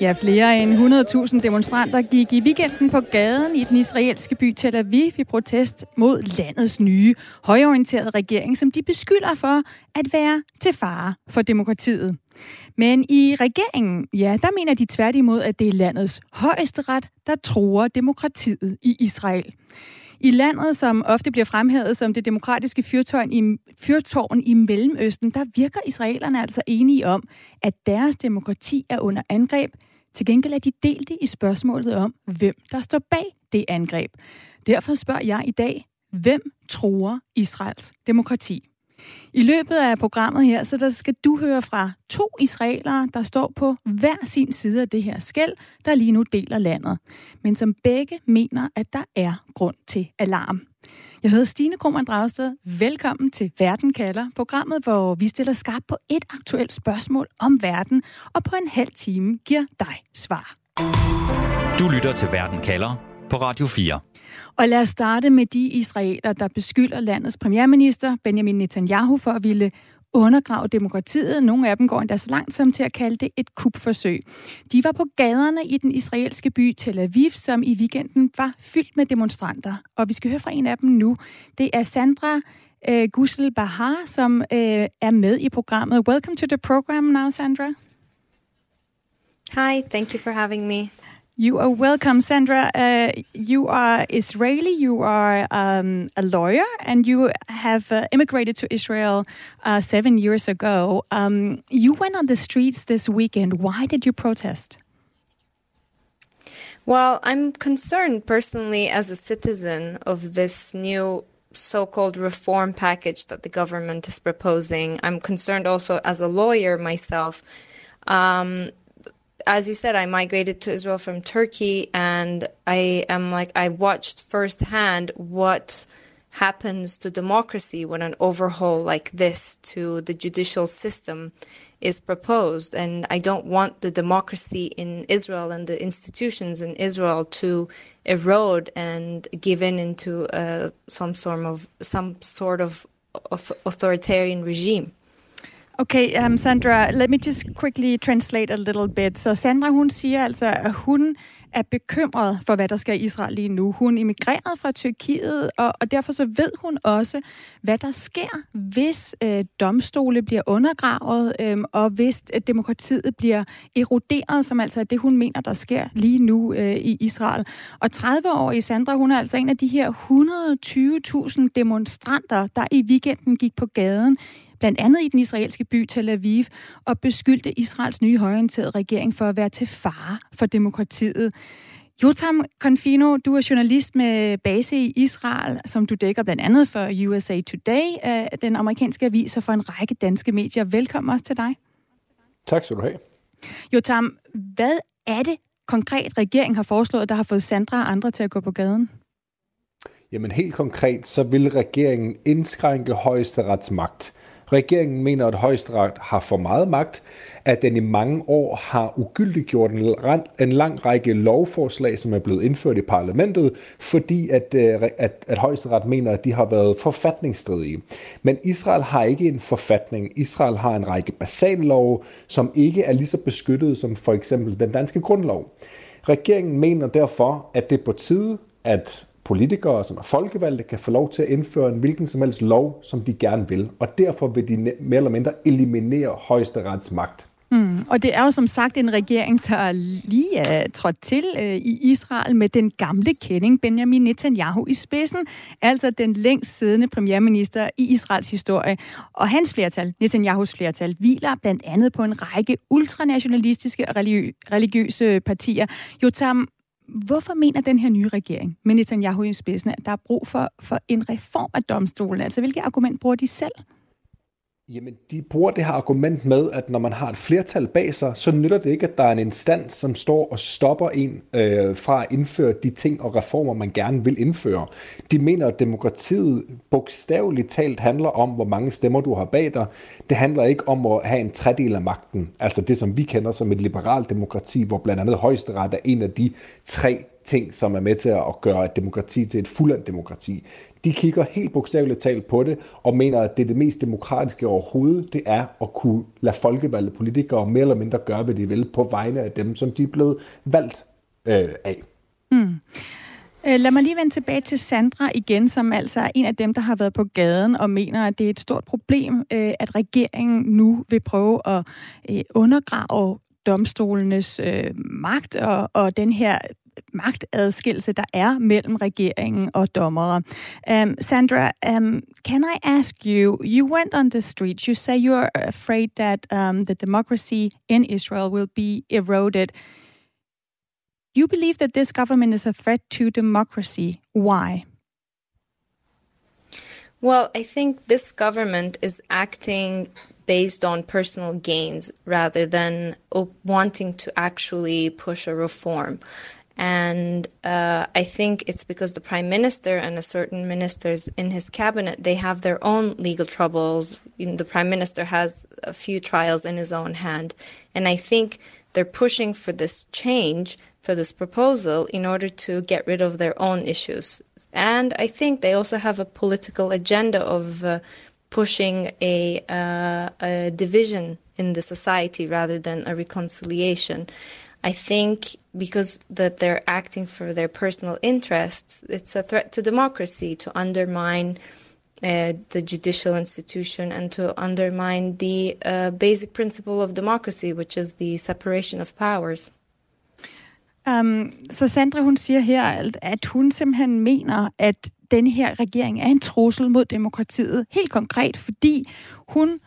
Ja, flere end 100.000 demonstranter gik i weekenden på gaden i den israelske by Tel Aviv i protest mod landets nye højorienterede regering, som de beskylder for at være til fare for demokratiet. Men i regeringen, ja, der mener de tværtimod, at det er landets højesteret, der tror demokratiet i Israel. I landet, som ofte bliver fremhævet som det demokratiske fyrtårn i, fyrtårn i Mellemøsten, der virker israelerne altså enige om, at deres demokrati er under angreb. Til gengæld er de delte i spørgsmålet om, hvem der står bag det angreb. Derfor spørger jeg i dag, hvem tror Israels demokrati? I løbet af programmet her, så der skal du høre fra to israelere, der står på hver sin side af det her skæld, der lige nu deler landet, men som begge mener, at der er grund til alarm. Jeg hedder Stine Krohmann Dragsted. Velkommen til Verden kalder, programmet, hvor vi stiller skarpt på et aktuelt spørgsmål om verden, og på en halv time giver dig svar. Du lytter til Verden kalder på Radio 4. Og lad os starte med de israeler, der beskylder landets premierminister Benjamin Netanyahu for at ville undergrave demokratiet. Nogle af dem går endda så langt som til at kalde det et kupforsøg. De var på gaderne i den israelske by Tel Aviv, som i weekenden var fyldt med demonstranter. Og vi skal høre fra en af dem nu. Det er Sandra øh, Gusel Bahar, som øh, er med i programmet. Welcome to the program now, Sandra. Hi, thank you for having me. You are welcome, Sandra. Uh, you are Israeli, you are um, a lawyer, and you have uh, immigrated to Israel uh, seven years ago. Um, you went on the streets this weekend. Why did you protest? Well, I'm concerned personally as a citizen of this new so called reform package that the government is proposing. I'm concerned also as a lawyer myself. Um, as you said, I migrated to Israel from Turkey, and I am like I watched firsthand what happens to democracy when an overhaul like this to the judicial system is proposed. And I don't want the democracy in Israel and the institutions in Israel to erode and give in into uh, some sort of some sort of authoritarian regime. Okay, um, Sandra, let me just quickly translate a little bit. Så Sandra, hun siger altså, at hun er bekymret for, hvad der sker i Israel lige nu. Hun emigrerede fra Tyrkiet, og, og derfor så ved hun også, hvad der sker, hvis øh, domstole bliver undergravet, øh, og hvis øh, demokratiet bliver eroderet, som altså er det, hun mener, der sker lige nu øh, i Israel. Og 30-årige Sandra, hun er altså en af de her 120.000 demonstranter, der i weekenden gik på gaden blandt andet i den israelske by Tel Aviv, og beskyldte Israels nye højorienterede regering for at være til fare for demokratiet. Jotam Confino, du er journalist med base i Israel, som du dækker blandt andet for USA Today, øh, den amerikanske avis, og for en række danske medier. Velkommen også til dig. Tak skal du have. Jotam, hvad er det konkret, regeringen har foreslået, der har fået Sandra og andre til at gå på gaden? Jamen helt konkret, så vil regeringen indskrænke højesterets magt. Regeringen mener, at højesteret har for meget magt, at den i mange år har ugyldiggjort en lang række lovforslag, som er blevet indført i parlamentet, fordi at, øh, at, at højesteret mener, at de har været forfatningsstridige. Men Israel har ikke en forfatning. Israel har en række basallove, som ikke er lige så beskyttet som for eksempel den danske grundlov. Regeringen mener derfor, at det er på tide, at politikere, som er folkevalgte, kan få lov til at indføre en hvilken som helst lov, som de gerne vil. Og derfor vil de mere eller mindre eliminere højesterets magt. Mm, og det er jo som sagt en regering, der lige er trådt til øh, i Israel med den gamle kending Benjamin Netanyahu i spidsen, altså den længst siddende premierminister i Israels historie. Og hans flertal, Netanyahus flertal, hviler blandt andet på en række ultranationalistiske og religiøse partier. Jotam, Hvorfor mener den her nye regering med Netanyahu i spidsen, at der er brug for, for en reform af domstolen? Altså, hvilke argument bruger de selv? Jamen, de bruger det her argument med, at når man har et flertal bag sig, så nytter det ikke, at der er en instans, som står og stopper en øh, fra at indføre de ting og reformer, man gerne vil indføre. De mener, at demokratiet bogstaveligt talt handler om, hvor mange stemmer du har bag dig. Det handler ikke om at have en tredel af magten, altså det, som vi kender som et liberalt demokrati, hvor blandt andet højesteret er en af de tre ting, som er med til at gøre et demokrati til et fuldendt demokrati. De kigger helt bogstaveligt talt på det, og mener, at det er det mest demokratiske overhovedet, det er at kunne lade folkevalgte politikere mere eller mindre gøre, hvad de vil, på vegne af dem, som de er blevet valgt øh, af. Mm. Øh, lad mig lige vende tilbage til Sandra igen, som altså er en af dem, der har været på gaden og mener, at det er et stort problem, øh, at regeringen nu vil prøve at øh, undergrave domstolenes øh, magt og, og den her magtadskillelse, der er mellem regeringen og dommere. Um, Sandra, um, can I ask you, you went on the streets, you say you're afraid that um, the democracy in Israel will be eroded. You believe that this government is a threat to democracy. Why? Well, I think this government is acting based on personal gains rather than wanting to actually push a reform. And uh, I think it's because the prime minister and a certain ministers in his cabinet they have their own legal troubles. You know, the prime minister has a few trials in his own hand, and I think they're pushing for this change for this proposal in order to get rid of their own issues. And I think they also have a political agenda of uh, pushing a, uh, a division in the society rather than a reconciliation. I think because that they're acting for their personal interests, it's a threat to democracy to undermine uh, the judicial institution and to undermine the uh, basic principle of democracy, which is the separation of powers. Um, så Sandra, hun siger her, at hun simpelthen mener, at den her regering er en trussel mod demokratiet. Helt konkret, fordi hun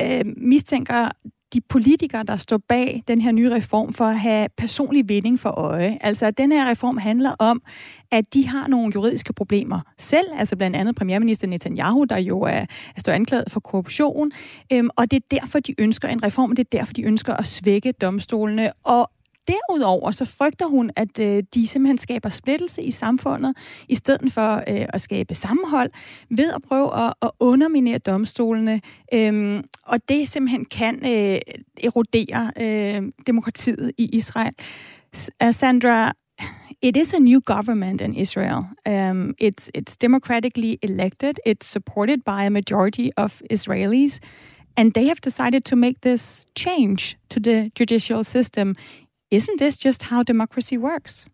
øh, mistænker de politikere, der står bag den her nye reform, for at have personlig vinding for øje. Altså, at den her reform handler om, at de har nogle juridiske problemer selv, altså blandt andet premierminister Netanyahu, der jo er, er står anklaget for korruption, øhm, og det er derfor, de ønsker en reform, det er derfor, de ønsker at svække domstolene, og Derudover så frygter hun, at øh, de simpelthen skaber splittelse i samfundet, i stedet for øh, at skabe sammenhold, ved at prøve at, at underminere domstolene. Øh, og det simpelthen kan øh, erodere øh, demokratiet i Israel. Sandra, it is a new government in Israel. Um, it's it's democratically elected. It's supported by a majority of Israelis, and they have decided to make this change to the judicial system. Isn't this just how democracy works?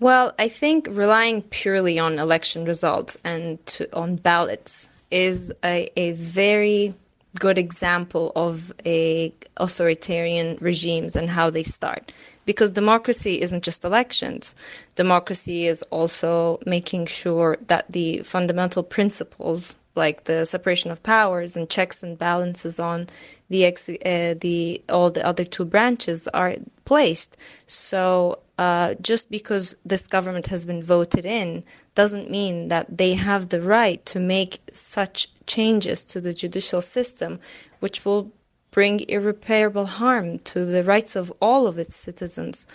Well, I think relying purely on election results and to, on ballots is a, a very good example of a authoritarian regimes and how they start because democracy isn't just elections democracy is also making sure that the fundamental principles like the separation of powers and checks and balances on the ex- uh, the all the other two branches are placed. So uh, just because this government has been voted in doesn't mean that they have the right to make such changes to the judicial system, which will bring irreparable harm to the rights of all of its citizens.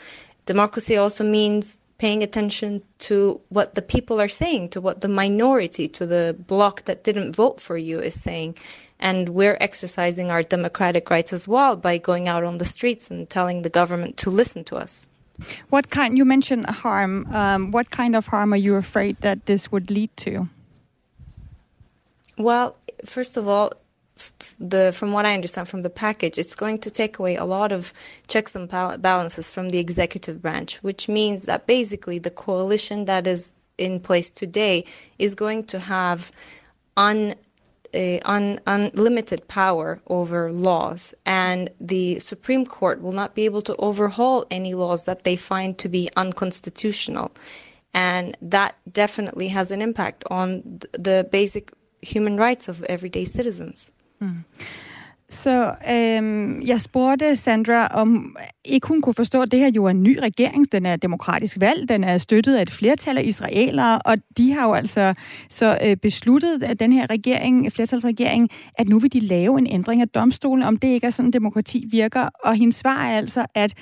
Democracy also means paying attention to what the people are saying, to what the minority, to the bloc that didn't vote for you is saying. And we're exercising our democratic rights as well by going out on the streets and telling the government to listen to us. What kind, you mentioned harm. Um, what kind of harm are you afraid that this would lead to? Well, first of all, the from what I understand from the package, it's going to take away a lot of checks and balances from the executive branch, which means that basically the coalition that is in place today is going to have un, un, unlimited power over laws, and the Supreme Court will not be able to overhaul any laws that they find to be unconstitutional. And that definitely has an impact on the basic human rights of everyday citizens. Mm. Så øhm, jeg spurgte Sandra, om ikke hun kunne forstå, at det her jo er en ny regering. Den er demokratisk valg, den er støttet af et flertal af israelere, og de har jo altså så øh, besluttet, at den her regering, flertalsregering, at nu vil de lave en ændring af domstolen, om det ikke er sådan, demokrati virker. Og hendes svar er altså, at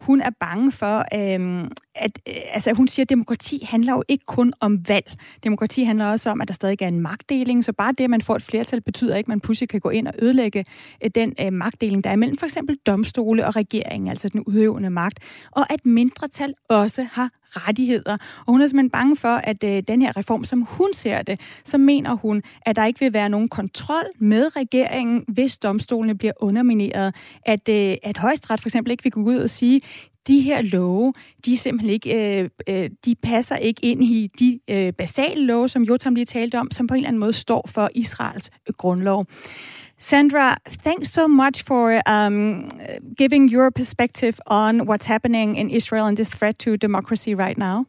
hun er bange for, øhm, at øh, altså, hun siger, at demokrati handler jo ikke kun om valg. Demokrati handler også om, at der stadig er en magtdeling, så bare det, at man får et flertal, betyder ikke, at man pludselig kan gå ind og ødelægge øh, den øh, magtdeling, der er mellem for eksempel domstole og regeringen, altså den udøvende magt, og at mindretal også har rettigheder. Og hun er simpelthen bange for, at øh, den her reform, som hun ser det, så mener hun, at der ikke vil være nogen kontrol med regeringen, hvis domstolene bliver undermineret. At, øh, at højesteret for eksempel ikke vil gå ud og sige, de her love, de simpelthen ikke, øh, øh, de passer ikke ind i de øh, basale love, som Jotam lige talte om, som på en eller anden måde står for Israels øh, grundlov. Sandra, thanks so much for um, giving your perspective on what's happening in Israel and this threat to democracy right now.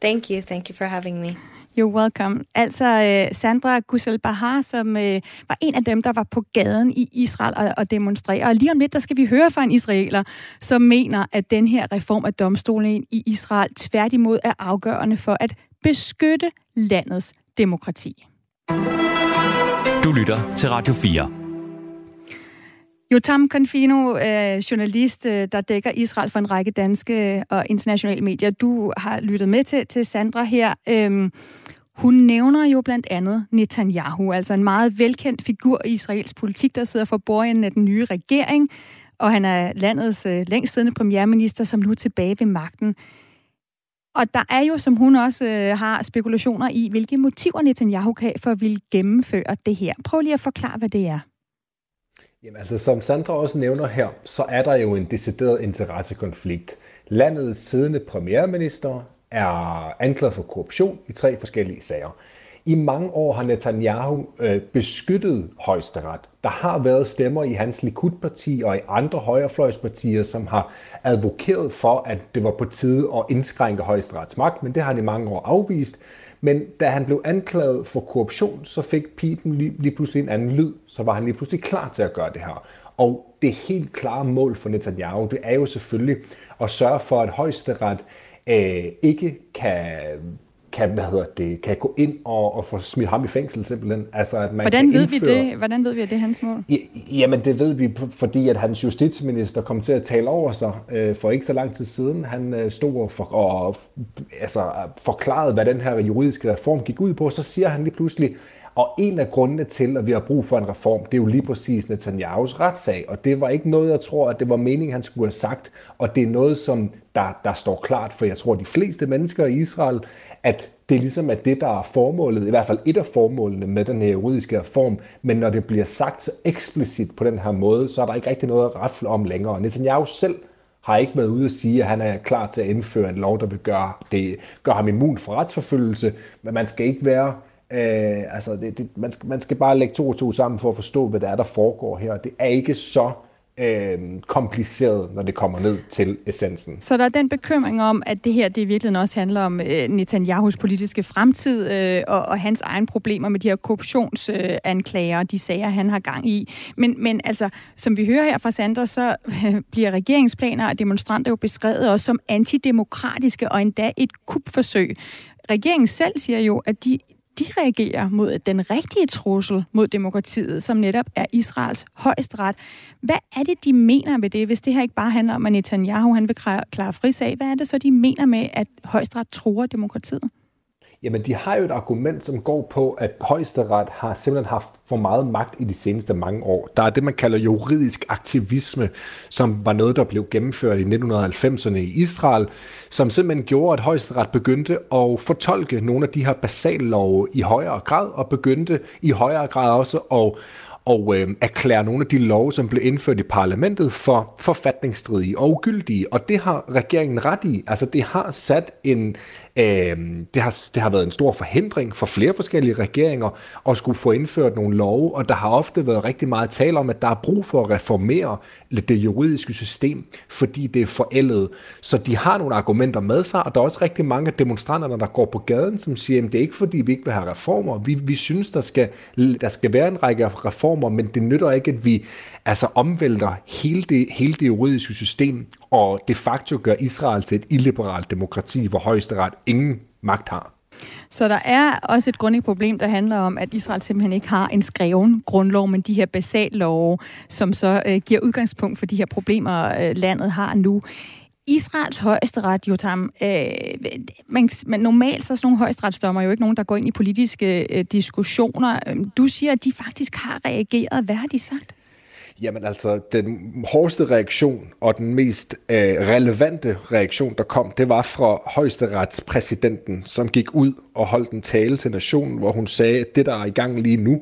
Thank you. Thank you for having me. You're welcome. Altså uh, Sandra Gussel Bahar, som uh, var en af dem, der var på gaden i Israel og, og demonstrerede. Og lige om lidt, der skal vi høre fra en israeler, som mener, at den her reform af domstolen i Israel tværtimod er afgørende for at beskytte landets demokrati. Du lytter til Radio 4. Jotam Confino, øh, journalist, øh, der dækker Israel for en række danske øh, og internationale medier. Du har lyttet med til, til Sandra her. Øhm, hun nævner jo blandt andet Netanyahu, altså en meget velkendt figur i Israels politik, der sidder for bordenden af den nye regering, og han er landets øh, længst siddende premierminister, som nu er tilbage ved magten. Og der er jo, som hun også øh, har spekulationer i, hvilke motiver Netanyahu kan for at ville gennemføre det her. Prøv lige at forklare, hvad det er. Jamen altså, som Sandra også nævner her, så er der jo en decideret interessekonflikt. Landets siddende premierminister er anklaget for korruption i tre forskellige sager. I mange år har Netanyahu øh, beskyttet højesteret. Der har været stemmer i hans Likud-parti og i andre højrefløjspartier, som har advokeret for, at det var på tide at indskrænke højesterets magt, men det har han i mange år afvist. Men da han blev anklaget for korruption, så fik Pipen lige, lige pludselig en anden lyd. Så var han lige pludselig klar til at gøre det her. Og det helt klare mål for Netanyahu, det er jo selvfølgelig at sørge for, at højesteret øh, ikke kan kan, hvad hedder det, kan gå ind og, og få smidt ham i fængsel simpelthen. Altså, at man Hvordan, ved indføre... vi det? Hvordan ved vi, at det er hans mål? I, jamen, det ved vi, fordi at hans justitsminister kom til at tale over sig øh, for ikke så lang tid siden. Han øh, stod for, og altså, forklarede, hvad den her juridiske reform gik ud på. Så siger han lige pludselig, og en af grundene til, at vi har brug for en reform, det er jo lige præcis Netanyahus retssag. Og det var ikke noget, jeg tror, at det var meningen, han skulle have sagt. Og det er noget, som der, der står klart for, jeg tror, de fleste mennesker i Israel, at det er ligesom at det, der er formålet, i hvert fald et af formålene med den her juridiske reform, men når det bliver sagt så eksplicit på den her måde, så er der ikke rigtig noget at rafle om længere. Netanyahu selv har ikke været ude at sige, at han er klar til at indføre en lov, der vil gøre, det, gøre ham immun for retsforfølgelse, men man skal ikke være Øh, altså det, det, man, skal, man skal bare lægge to og to sammen for at forstå, hvad det er, der foregår her. Det er ikke så øh, kompliceret, når det kommer ned til essensen. Så der er den bekymring om, at det her det i virkeligheden også handler om øh, Netanyahus politiske fremtid øh, og, og hans egen problemer med de her korruptionsanklager og de sager, han har gang i. Men, men altså, som vi hører her fra Sandra, så øh, bliver regeringsplaner og demonstranter jo beskrevet også som antidemokratiske og endda et kupforsøg. Regeringen selv siger jo, at de de reagerer mod den rigtige trussel mod demokratiet, som netop er Israels højesteret. Hvad er det, de mener med det, hvis det her ikke bare handler om, at Netanyahu han vil klare frisag? Hvad er det så, de mener med, at højesteret truer demokratiet? Jamen, de har jo et argument, som går på, at højesteret har simpelthen haft for meget magt i de seneste mange år. Der er det, man kalder juridisk aktivisme, som var noget, der blev gennemført i 1990'erne i Israel, som simpelthen gjorde, at højesteret begyndte at fortolke nogle af de her basallove i højere grad, og begyndte i højere grad også at, og øh, erklære nogle af de love, som blev indført i parlamentet for forfatningsstridige og ugyldige. Og det har regeringen ret i. Altså det har sat en, Øh, det, har, det har været en stor forhindring for flere forskellige regeringer at skulle få indført nogle love, og der har ofte været rigtig meget tale om, at der er brug for at reformere det juridiske system, fordi det er forældet. Så de har nogle argumenter med sig, og der er også rigtig mange af demonstranterne, der går på gaden, som siger, at det er ikke fordi, vi ikke vil have reformer. Vi, vi synes, der skal, der skal være en række reformer, men det nytter ikke, at vi altså omvælter hele det, hele det juridiske system, og de facto gør Israel til et illiberalt demokrati, hvor højesteret ingen magt har. Så der er også et grundigt problem, der handler om, at Israel simpelthen ikke har en skreven grundlov, men de her basallove, som så øh, giver udgangspunkt for de her problemer, øh, landet har nu. Israels højesteret, Jotam, øh, man, man, normalt så er sådan nogle højesteretsdommer jo ikke nogen, der går ind i politiske øh, diskussioner. Øhm, du siger, at de faktisk har reageret. Hvad har de sagt? Jamen altså, den hårdeste reaktion og den mest øh, relevante reaktion, der kom, det var fra højesteretspræsidenten, som gik ud og holdt en tale til nationen, hvor hun sagde, at det, der er i gang lige nu,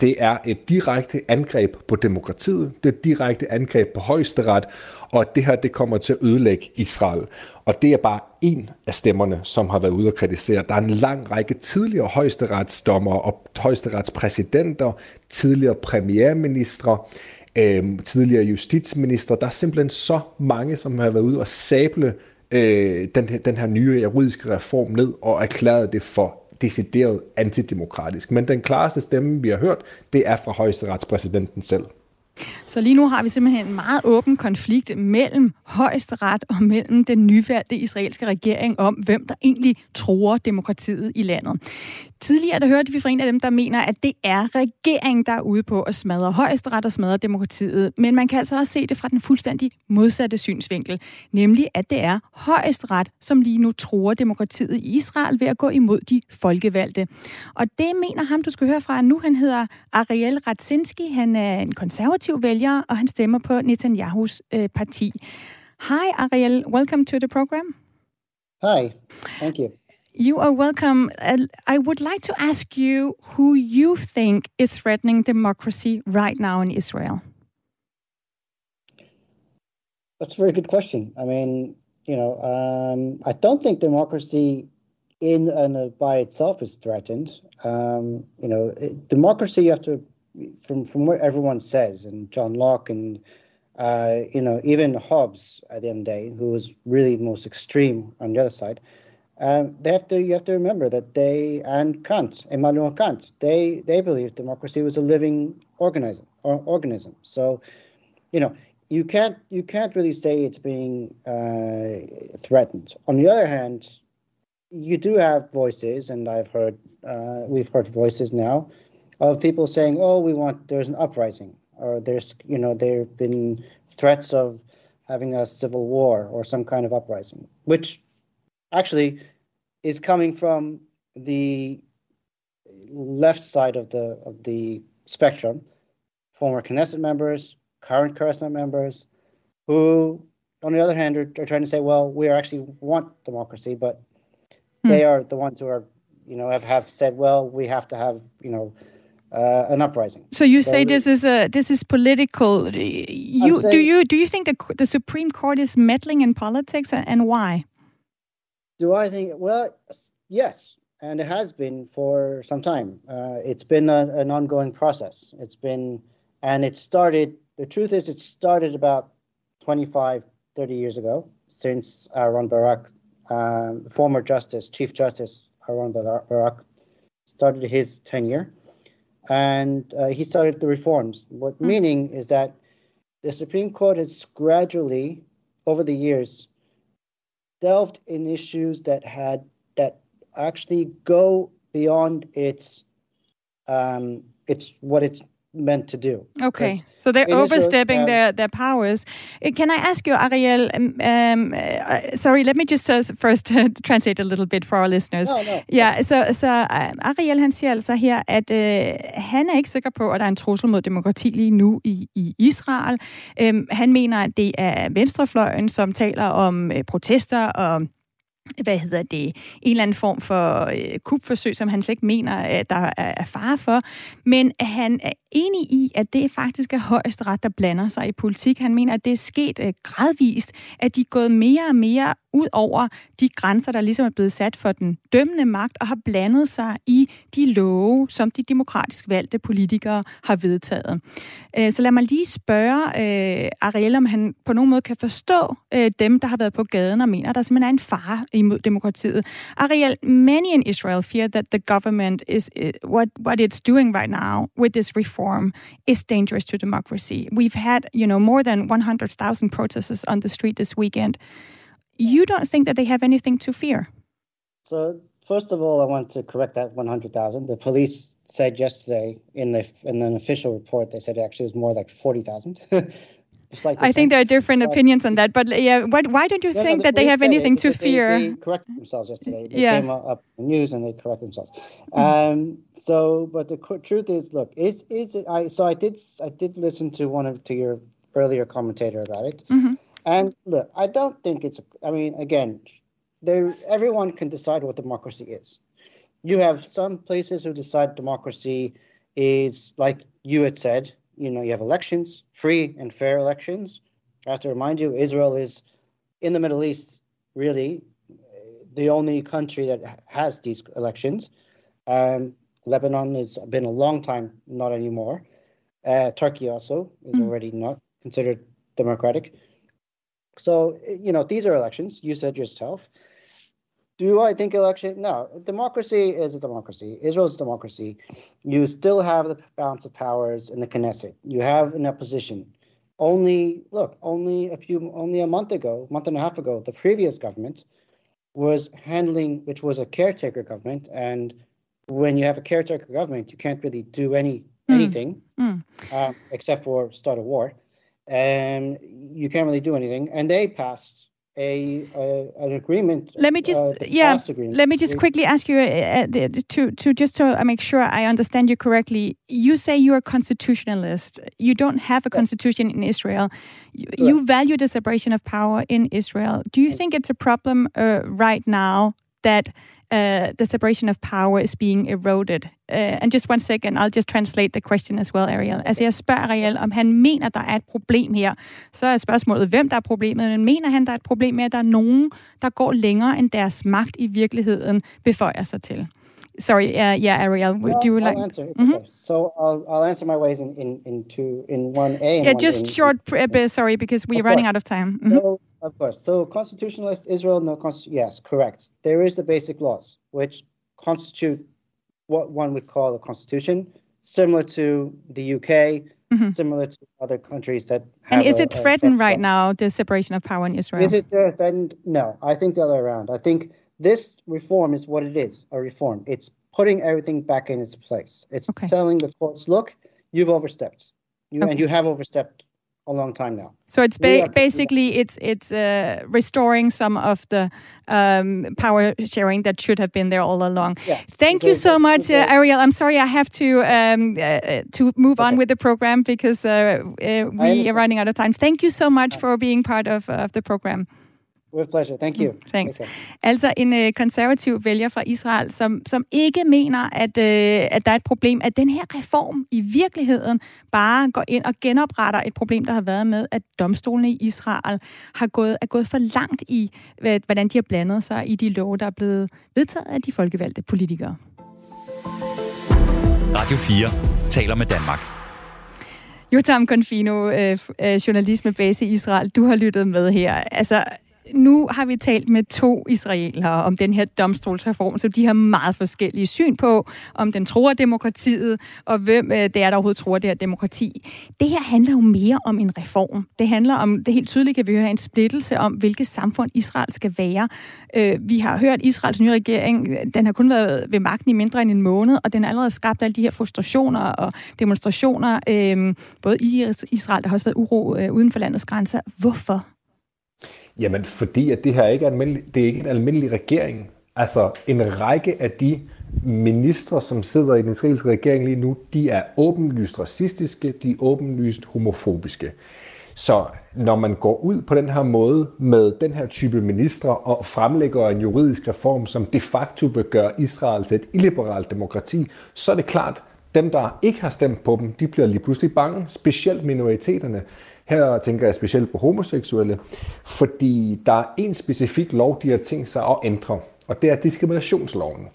det er et direkte angreb på demokratiet, det er et direkte angreb på højesteret, og det her det kommer til at ødelægge Israel. Og det er bare en af stemmerne, som har været ude og kritisere. Der er en lang række tidligere højesteretsdommer og højesteretspræsidenter, tidligere premierministre, øh, tidligere justitsminister. Der er simpelthen så mange, som har været ude og sable øh, den, den her nye juridiske reform ned og erklæret det for decideret antidemokratisk. Men den klareste stemme, vi har hørt, det er fra højesteretspræsidenten selv. Så lige nu har vi simpelthen en meget åben konflikt mellem højesteret og mellem den nyvalgte israelske regering om, hvem der egentlig tror demokratiet i landet. Tidligere der hørte vi fra en af dem, der mener, at det er regeringen, der er ude på at smadre højesteret og smadre demokratiet. Men man kan altså også se det fra den fuldstændig modsatte synsvinkel, nemlig at det er højesteret, som lige nu tror demokratiet i Israel ved at gå imod de folkevalgte. Og det mener ham, du skal høre fra nu. Han hedder Ariel Ratzinski. Han er en konservativ vælger, og han stemmer på Netanyahus øh, parti. Hi, Ariel. Welcome to the program. Hi. Thank you. You are welcome. I would like to ask you who you think is threatening democracy right now in Israel. That's a very good question. I mean, you know, um, I don't think democracy in and by itself is threatened. Um, you know, it, democracy, you have to, from from what everyone says, and John Locke and uh, you know, even Hobbes at the end of the day, who was really the most extreme on the other side, um, they have to. You have to remember that they and Kant, Immanuel Kant, they they believed democracy was a living organism or organism. So, you know, you can't you can't really say it's being uh, threatened. On the other hand, you do have voices, and I've heard uh, we've heard voices now of people saying, "Oh, we want there's an uprising," or there's you know there have been threats of having a civil war or some kind of uprising, which actually is coming from the left side of the of the spectrum, former Knesset members, current Knesset members, who, on the other hand, are, are trying to say, well, we actually want democracy, but hmm. they are the ones who are, you know, have, have said, well, we have to have, you know, uh, an uprising. So you so say this is a this is political. You saying, do you do you think the the Supreme Court is meddling in politics and why? Do I think? Well, yes, and it has been for some time. Uh, it's been a, an ongoing process. It's been, and it started. The truth is, it started about 25, 30 years ago, since Aaron Barak, um, former Justice, Chief Justice Aaron Barak, started his tenure, and uh, he started the reforms. What mm-hmm. meaning is that the Supreme Court has gradually, over the years, delved in issues that had that actually go beyond its um, it's what it's meant to do. Okay, so they're overstepping their, their powers. Uh, can I ask you, Ariel? Um, um, uh, sorry, let me just uh, first uh, translate a little bit for our listeners. No, no. Ja, så, så Ariel han siger altså her, at uh, han er ikke sikker på, at der er en trussel mod demokrati lige nu i, i Israel. Um, han mener, at det er venstrefløjen, som taler om uh, protester og hvad hedder det, en eller anden form for øh, kupforsøg, som han slet ikke mener, at der er, er fare for. Men han er enig i, at det faktisk er højesteret, der blander sig i politik. Han mener, at det er sket øh, gradvist, at de er gået mere og mere ud over de grænser, der ligesom er blevet sat for den dømmende magt, og har blandet sig i de love, som de demokratisk valgte politikere har vedtaget. Øh, så lad mig lige spørge øh, Ariel, om han på nogen måde kan forstå øh, dem, der har været på gaden og mener, at der simpelthen er en fare imod demokratiet. Ariel, many in Israel fear that the government is eh, what what it's doing right now with this reform is dangerous to democracy. We've had, you know, more than 100,000 protesters on the street this weekend. You don't think that they have anything to fear? So, first of all, I want to correct that 100,000. The police said yesterday in the in an official report they said actually it was more like 40,000. I think there are different opinions on that, but yeah, what, why don't you think no, that they have anything to fear? They, corrected themselves yesterday. They yeah. came up in the news and they corrected themselves. Um, so, but the truth is, look, is is it, I so I did I did listen to one of to your earlier commentator about it, mm-hmm. And look, I don't think it's. I mean, again, there everyone can decide what democracy is. You have some places who decide democracy is like you had said you know, you have elections, free and fair elections. I have to remind you, Israel is in the Middle East, really the only country that has these elections. Um, Lebanon has been a long time, not anymore. Uh, Turkey also is mm. already not considered democratic. So, you know, these are elections. You said yourself. Do I think election? No. Democracy is a democracy. Israel's is a democracy. You still have the balance of powers in the Knesset. You have an opposition. Only look, only a few, only a month ago, month and a half ago, the previous government was handling, which was a caretaker government, and when you have a caretaker government, you can't really do any mm. anything mm. Um, except for start a war, and you can't really do anything. And they passed a, an agreement. Let me just uh, yeah. Let me just quickly ask you uh, uh to to just to make sure I understand you correctly. You say you're a constitutionalist. You don't have a yes. constitution in Israel. You, you, value the separation of power in Israel. Do you think it's a problem uh, right now that uh, the separation of power is being eroded. Uh, and just one second, I'll just translate the question as well, Ariel. Altså, jeg spørger Ariel, om han mener, der er et problem her. Så er spørgsmålet, hvem der er problemet, men mener han, der er et problem med, at der er nogen, der går længere, end deres magt i virkeligheden beføjer sig til? Sorry, uh, yeah, Ariel, well, do you like... I'll answer. Mm-hmm. Okay. So I'll, I'll answer my ways in, in, in two, in one A. yeah, just in, short, in, sorry, because we're running out of time. Mm-hmm. So, of course. So constitutionalist Israel, no constitution. Yes, correct. There is the basic laws which constitute what one would call a constitution, similar to the UK, mm-hmm. similar to other countries that have. And is a, it threatened right now, the separation of power in Israel? Is it threatened? No, I think the other way around. I think this reform is what it is a reform. It's putting everything back in its place. It's okay. telling the courts, look, you've overstepped. You, okay. And you have overstepped a long time now. So it's ba- basically it's it's uh, restoring some of the um, power sharing that should have been there all along. Yeah. Thank you so much, uh, Ariel. I'm sorry I have to um, uh, to move okay. on with the program because uh, uh, we are running out of time. Thank you so much for being part of, of the program. With pleasure. Thank you. Mm, thanks. Okay. Altså en øh, konservativ vælger fra Israel, som, som ikke mener, at, øh, at der er et problem, at den her reform i virkeligheden bare går ind og genopretter et problem, der har været med, at domstolene i Israel har gået, er gået for langt i, hvordan de har blandet sig i de love, der er blevet vedtaget af de folkevalgte politikere. Radio 4 taler med Danmark. Jotam Confino, øh, øh, journalist med base i Israel, du har lyttet med her. Altså, nu har vi talt med to israelere om den her domstolsreform, så de har meget forskellige syn på, om den tror demokratiet, og hvem øh, det er, der overhovedet tror det her demokrati. Det her handler jo mere om en reform. Det handler om, det helt tydeligt kan vi høre, en splittelse om, hvilket samfund Israel skal være. Øh, vi har hørt Israels nye regering, øh, den har kun været ved magten i mindre end en måned, og den har allerede skabt alle de her frustrationer og demonstrationer, øh, både i Israel, der har også været uro øh, uden for landets grænser. Hvorfor? Jamen, fordi at det her ikke er, almindelig, det er ikke en almindelig regering. Altså, en række af de ministre, som sidder i den israelske regering lige nu, de er åbenlyst racistiske, de er åbenlyst homofobiske. Så når man går ud på den her måde med den her type ministre og fremlægger en juridisk reform, som de facto vil gøre Israel til et illiberalt demokrati, så er det klart, dem, der ikke har stemt på dem, de bliver lige pludselig bange, specielt minoriteterne. Her tænker jeg specielt på homoseksuelle, fordi der er en specifik lov, de har tænkt sig at ændre, og det er diskriminationsloven.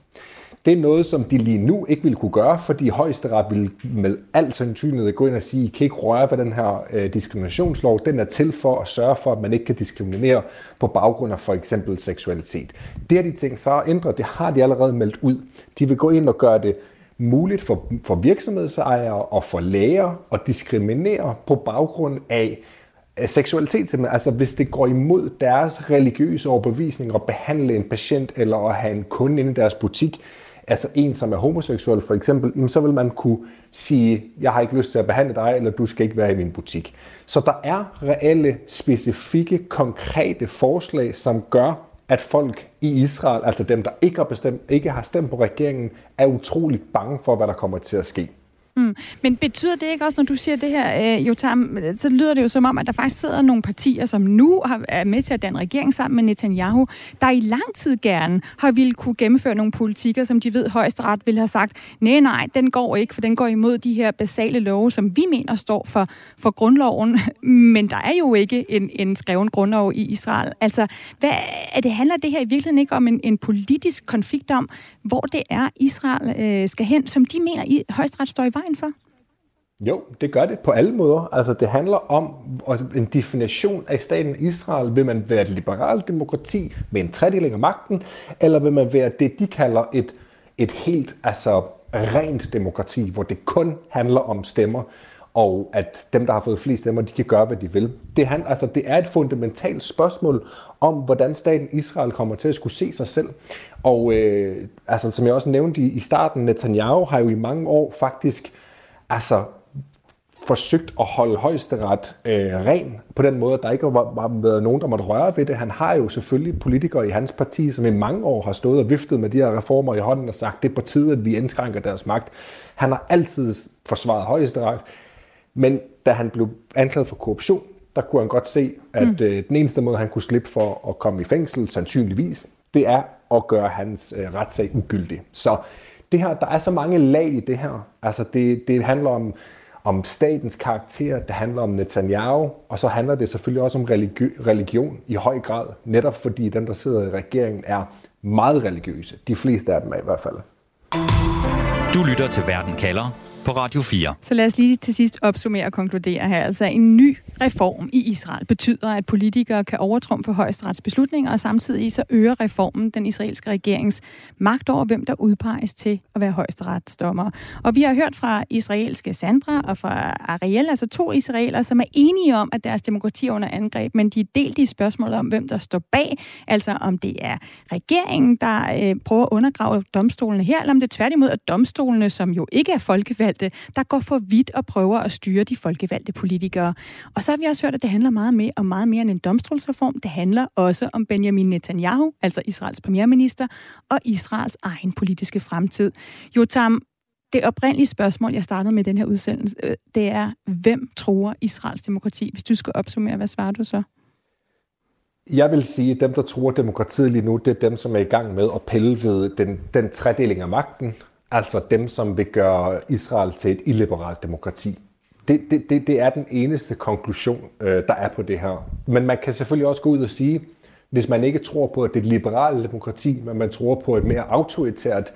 Det er noget, som de lige nu ikke vil kunne gøre, fordi højesteret vil med al sandsynlighed gå ind og sige, I kan ikke røre ved den her øh, diskriminationslov. Den er til for at sørge for, at man ikke kan diskriminere på baggrund af for eksempel seksualitet. Det har de tænkt sig at ændre. Det har de allerede meldt ud. De vil gå ind og gøre det muligt for, for virksomhedsejere og for læger at diskriminere på baggrund af seksualitet simpelthen. Altså hvis det går imod deres religiøse overbevisning at behandle en patient eller at have en kunde inde i deres butik, altså en, som er homoseksuel for eksempel, så vil man kunne sige, jeg har ikke lyst til at behandle dig, eller du skal ikke være i min butik. Så der er reelle, specifikke, konkrete forslag, som gør, at folk i Israel, altså dem, der ikke har, bestemt, ikke har stemt på regeringen, er utroligt bange for, hvad der kommer til at ske. Mm. Men betyder det ikke også, når du siger det her, øh, Jotam, så lyder det jo som om, at der faktisk sidder nogle partier, som nu har, er med til at danne regering sammen med Netanyahu, der i lang tid gerne har ville kunne gennemføre nogle politikker, som de ved højesteret vil have sagt, nej, nej, den går ikke, for den går imod de her basale love, som vi mener står for, for grundloven. Men der er jo ikke en, en skreven grundlov i Israel. Altså, hvad, er det handler det her i virkeligheden ikke om en, en politisk konflikt om, hvor det er, Israel øh, skal hen, som de mener, i højesteret står i vejen vejen for? Jo, det gør det på alle måder. Altså, det handler om en definition af staten Israel. Vil man være et liberalt demokrati med en tredeling af magten, eller vil man være det, de kalder et, et helt altså, rent demokrati, hvor det kun handler om stemmer, og at dem, der har fået flest stemmer, de kan gøre, hvad de vil. Det, han, altså, det er et fundamentalt spørgsmål om, hvordan staten Israel kommer til at skulle se sig selv. Og øh, altså, som jeg også nævnte i, i starten, Netanyahu har jo i mange år faktisk altså, forsøgt at holde højesteret øh, ren på den måde, at der ikke har været nogen, der måtte røre ved det. Han har jo selvfølgelig politikere i hans parti, som i mange år har stået og viftet med de her reformer i hånden og sagt, det er på tide, at vi indskrænker deres magt. Han har altid forsvaret højesteret, men da han blev anklaget for korruption, der kunne han godt se, at mm. øh, den eneste måde, han kunne slippe for at komme i fængsel, sandsynligvis, det er at gøre hans øh, retssag ugyldig. Så det her, der er så mange lag i det her. Altså det, det handler om, om statens karakter, det handler om Netanyahu, og så handler det selvfølgelig også om religi- religion i høj grad, netop fordi dem, der sidder i regeringen, er meget religiøse. De fleste af dem er i hvert fald. Du lytter til Verden kalder på Radio 4. Så lad os lige til sidst opsummere og konkludere her. Altså en ny reform i Israel betyder, at politikere kan overtrumfe højesterets beslutninger, og samtidig så øger reformen den israelske regerings magt over, hvem der udpeges til at være højesteretsdommer. Og vi har hørt fra israelske Sandra og fra Ariel, altså to israeler, som er enige om, at deres demokrati er under angreb, men de er delt i spørgsmålet om, hvem der står bag, altså om det er regeringen, der øh, prøver at undergrave domstolene her, eller om det tværtimod er domstolene, som jo ikke er folkevalgte, der går for vidt og prøver at styre de folkevalgte politikere. Og så har vi også hørt, at det handler meget mere om meget mere end en domstolsreform. Det handler også om Benjamin Netanyahu, altså Israels premierminister, og Israels egen politiske fremtid. Jotam, det oprindelige spørgsmål, jeg startede med den her udsendelse, øh, det er, hvem tror Israels demokrati? Hvis du skal opsummere, hvad svarer du så? Jeg vil sige, at dem, der tror demokratiet lige nu, det er dem, som er i gang med at pille ved den, den tredeling af magten. Altså dem, som vil gøre Israel til et illiberalt demokrati. Det, det, det, det er den eneste konklusion, øh, der er på det her. Men man kan selvfølgelig også gå ud og sige, hvis man ikke tror på, at det er et liberalt demokrati, men man tror på et mere autoritært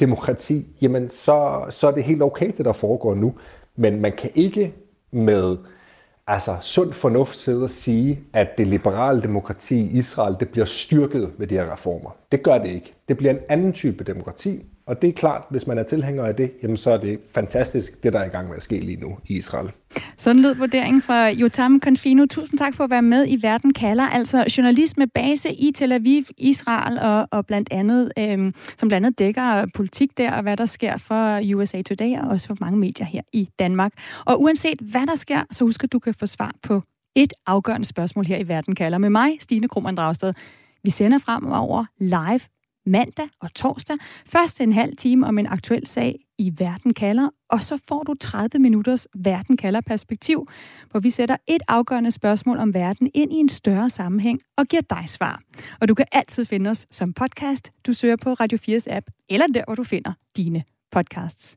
demokrati, jamen så, så er det helt okay, det der foregår nu. Men man kan ikke med altså, sund fornuft sidde og sige, at det liberale demokrati i Israel, det bliver styrket med de her reformer. Det gør det ikke. Det bliver en anden type demokrati, og det er klart, hvis man er tilhænger af det, jamen så er det fantastisk, det der er i gang med at ske lige nu i Israel. Sådan lød vurderingen fra Jotam Konfino. Tusind tak for at være med i Verden kalder, altså journalist med base i Tel Aviv, Israel, og, og blandt andet, øhm, som blandt andet dækker politik der, og hvad der sker for USA Today, og også for mange medier her i Danmark. Og uanset hvad der sker, så husk at du kan få svar på et afgørende spørgsmål her i Verden kalder med mig, Stine Krummernd Dragsted. Vi sender fremover live mandag og torsdag. Først en halv time om en aktuel sag i Verden kalder, og så får du 30 minutters Verden kalder perspektiv, hvor vi sætter et afgørende spørgsmål om verden ind i en større sammenhæng og giver dig svar. Og du kan altid finde os som podcast. Du søger på Radio 4's app, eller der, hvor du finder dine podcasts.